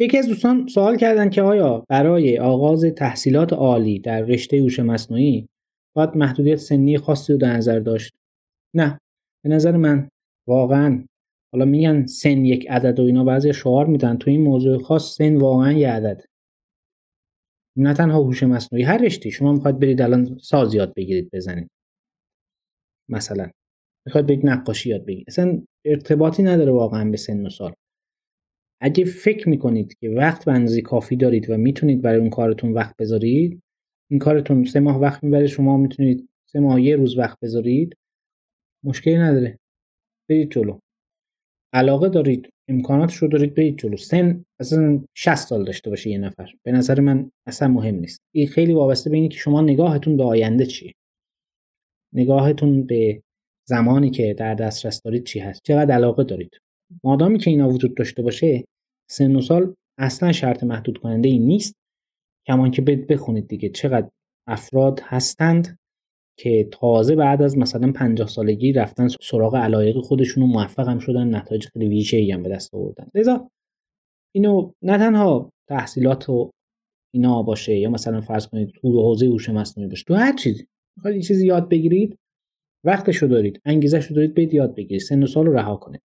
یکی از دوستان سوال کردن که آیا برای آغاز تحصیلات عالی در رشته هوش مصنوعی باید محدودیت سنی خاصی رو در نظر داشت؟ نه. به نظر من واقعا حالا میگن سن یک عدد و اینا بعضی شعار میدن تو این موضوع خاص سن واقعا یه عدد. نه تنها هوش مصنوعی هر رشته. شما می‌خواد برید الان ساز یاد بگیرید بزنید. مثلا. می‌خواد برید نقاشی یاد بگیرید. اصلا ارتباطی نداره واقعا به سن و سال. اگه فکر می‌کنید که وقت به کافی دارید و می‌تونید برای اون کارتون وقت بذارید این کارتون سه ماه وقت می‌بره شما می‌تونید سه ماه یه روز وقت بذارید مشکلی نداره. برید جلو. علاقه دارید امکاناتش رو دارید برید جلو. سن اصلا 60 سال داشته باشه یه نفر. به نظر من اصلا مهم نیست. این خیلی وابسته به اینه که شما نگاهتون به آینده چیه؟ نگاهتون به زمانی که در دسترس دارید چی هست؟ چقدر علاقه دارید؟ مادامی که اینا وجود داشته باشه سن و سال اصلا شرط محدود کننده ای نیست. کمان که بخونید دیگه چقدر افراد هستند که تازه بعد از مثلا 50 سالگی رفتن سراغ علایق خودشون و موفق هم شدن نتایج خیلی ویژه‌ای هم به دست آوردن. لذا اینو نه تنها تحصیلات و اینا باشه یا مثلا فرض کنید تو حوزه هوش مصنوعی باشه تو هر چیزی. می‌خواید یه چیزی یاد بگیرید وقتشو دارید انگیزشو دارید برید یاد بگیرید سن و سال رو رها کنید.